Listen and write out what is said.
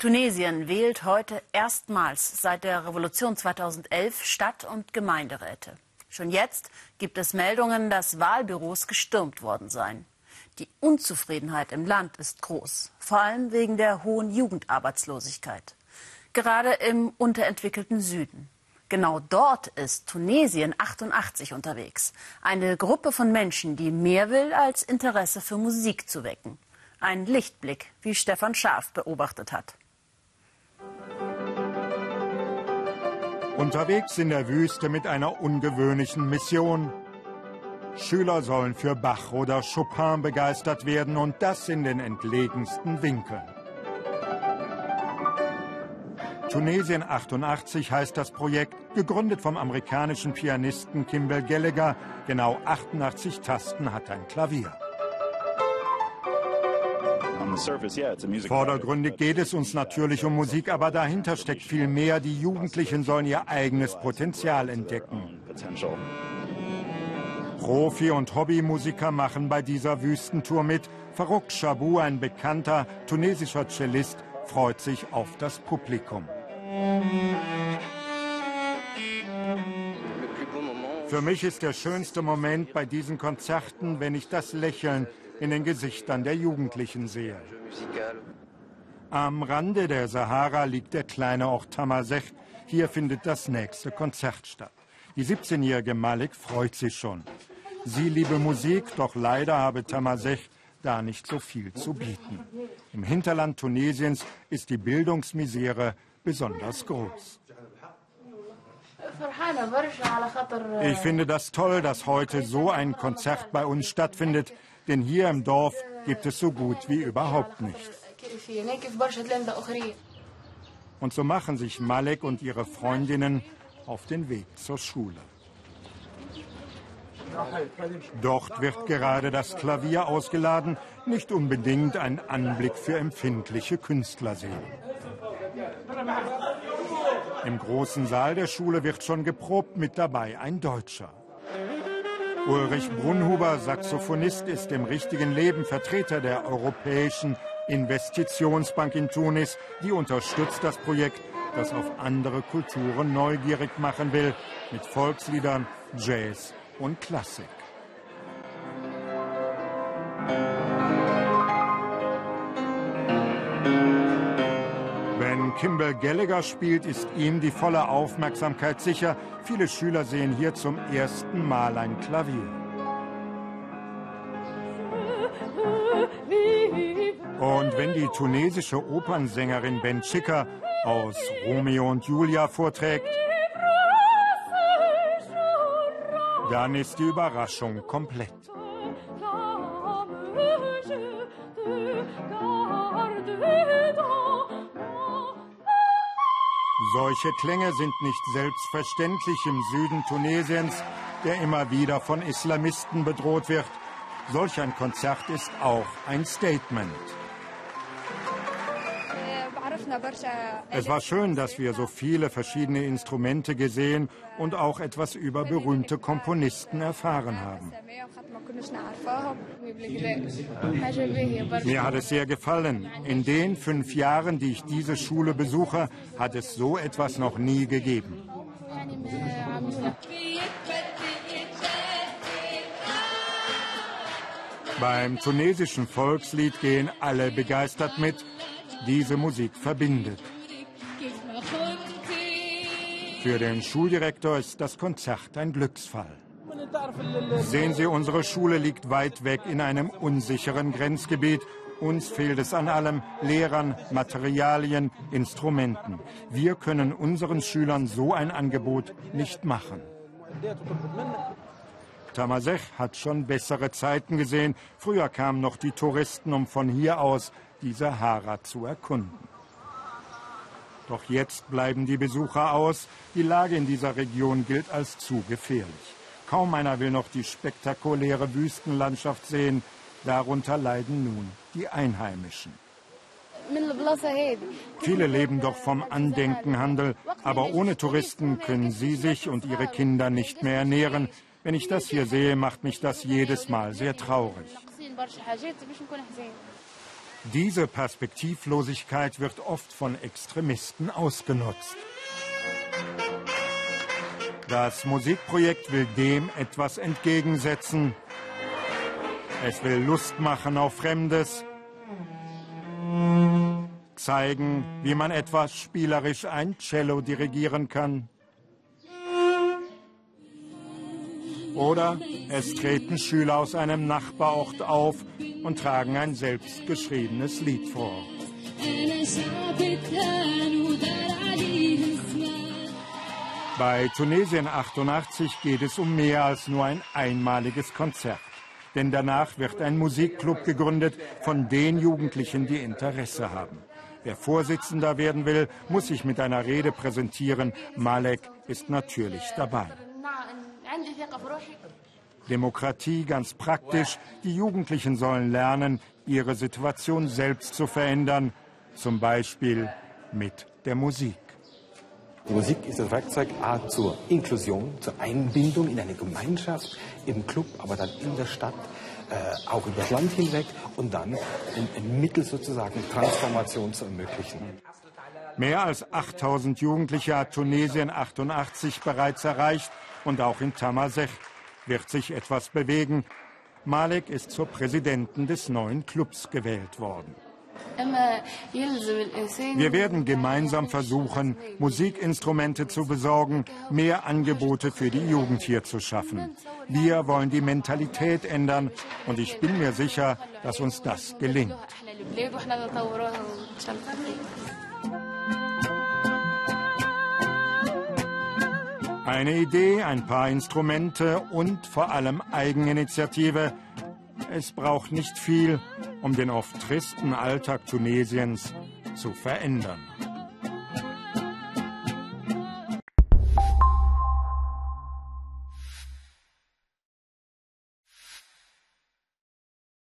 Tunesien wählt heute erstmals seit der Revolution 2011 Stadt- und Gemeinderäte. Schon jetzt gibt es Meldungen, dass Wahlbüros gestürmt worden seien. Die Unzufriedenheit im Land ist groß, vor allem wegen der hohen Jugendarbeitslosigkeit. Gerade im unterentwickelten Süden. Genau dort ist Tunesien 88 unterwegs. Eine Gruppe von Menschen, die mehr will, als Interesse für Musik zu wecken. Ein Lichtblick, wie Stefan Schaaf beobachtet hat. Unterwegs in der Wüste mit einer ungewöhnlichen Mission. Schüler sollen für Bach oder Chopin begeistert werden und das in den entlegensten Winkeln. Tunesien 88 heißt das Projekt, gegründet vom amerikanischen Pianisten Kimball Gallagher. Genau 88 Tasten hat ein Klavier. Vordergründig geht es uns natürlich um Musik, aber dahinter steckt viel mehr. Die Jugendlichen sollen ihr eigenes Potenzial entdecken. Profi- und Hobbymusiker machen bei dieser Wüstentour mit. Farouk Chabou, ein bekannter tunesischer Cellist, freut sich auf das Publikum. Für mich ist der schönste Moment bei diesen Konzerten, wenn ich das Lächeln in den Gesichtern der Jugendlichen sehe. Am Rande der Sahara liegt der kleine Ort Tamasech. Hier findet das nächste Konzert statt. Die 17-jährige Malik freut sich schon. Sie liebe Musik, doch leider habe Tamasech da nicht so viel zu bieten. Im Hinterland Tunesiens ist die Bildungsmisere besonders groß. Ich finde das toll, dass heute so ein Konzert bei uns stattfindet, denn hier im Dorf gibt es so gut wie überhaupt nichts. Und so machen sich Malek und ihre Freundinnen auf den Weg zur Schule. Dort wird gerade das Klavier ausgeladen, nicht unbedingt ein Anblick für empfindliche Künstlerseelen. Im großen Saal der Schule wird schon geprobt, mit dabei ein Deutscher. Ulrich Brunhuber, Saxophonist, ist im richtigen Leben Vertreter der Europäischen Investitionsbank in Tunis. Die unterstützt das Projekt, das auf andere Kulturen neugierig machen will, mit Volksliedern, Jazz und Klassik. Kimball Gallagher spielt, ist ihm die volle Aufmerksamkeit sicher. Viele Schüler sehen hier zum ersten Mal ein Klavier. Und wenn die tunesische Opernsängerin Ben Chicker aus Romeo und Julia vorträgt, dann ist die Überraschung komplett. Solche Klänge sind nicht selbstverständlich im Süden Tunesiens, der immer wieder von Islamisten bedroht wird. Solch ein Konzert ist auch ein Statement. Es war schön, dass wir so viele verschiedene Instrumente gesehen und auch etwas über berühmte Komponisten erfahren haben. Mir hat es sehr gefallen. In den fünf Jahren, die ich diese Schule besuche, hat es so etwas noch nie gegeben. Beim tunesischen Volkslied gehen alle begeistert mit diese Musik verbindet. Für den Schuldirektor ist das Konzert ein Glücksfall. Sehen Sie, unsere Schule liegt weit weg in einem unsicheren Grenzgebiet. Uns fehlt es an allem, Lehrern, Materialien, Instrumenten. Wir können unseren Schülern so ein Angebot nicht machen. Tamasech hat schon bessere Zeiten gesehen. Früher kamen noch die Touristen, um von hier aus die Sahara zu erkunden. Doch jetzt bleiben die Besucher aus. Die Lage in dieser Region gilt als zu gefährlich. Kaum einer will noch die spektakuläre Wüstenlandschaft sehen. Darunter leiden nun die Einheimischen. Viele leben doch vom Andenkenhandel, aber ohne Touristen können sie sich und ihre Kinder nicht mehr ernähren. Wenn ich das hier sehe, macht mich das jedes Mal sehr traurig. Diese Perspektivlosigkeit wird oft von Extremisten ausgenutzt. Das Musikprojekt will dem etwas entgegensetzen. Es will Lust machen auf Fremdes, zeigen, wie man etwas spielerisch ein Cello dirigieren kann. Oder es treten Schüler aus einem Nachbarort auf und tragen ein selbstgeschriebenes Lied vor. Bei Tunesien 88 geht es um mehr als nur ein einmaliges Konzert. Denn danach wird ein Musikclub gegründet von den Jugendlichen, die Interesse haben. Wer Vorsitzender werden will, muss sich mit einer Rede präsentieren. Malek ist natürlich dabei. Demokratie ganz praktisch. Die Jugendlichen sollen lernen, ihre Situation selbst zu verändern, zum Beispiel mit der Musik. Die Musik ist das Werkzeug A zur Inklusion, zur Einbindung in eine Gemeinschaft, im Club, aber dann in der Stadt, äh, auch über das Land hinweg und dann ein, ein Mittel sozusagen Transformation zu ermöglichen. Mehr als 8000 Jugendliche hat Tunesien 88 bereits erreicht und auch in Tamasech wird sich etwas bewegen. Malek ist zur Präsidentin des neuen Clubs gewählt worden. Wir werden gemeinsam versuchen, Musikinstrumente zu besorgen, mehr Angebote für die Jugend hier zu schaffen. Wir wollen die Mentalität ändern und ich bin mir sicher, dass uns das gelingt. Eine Idee, ein paar Instrumente und vor allem Eigeninitiative. Es braucht nicht viel, um den oft tristen Alltag Tunesiens zu verändern.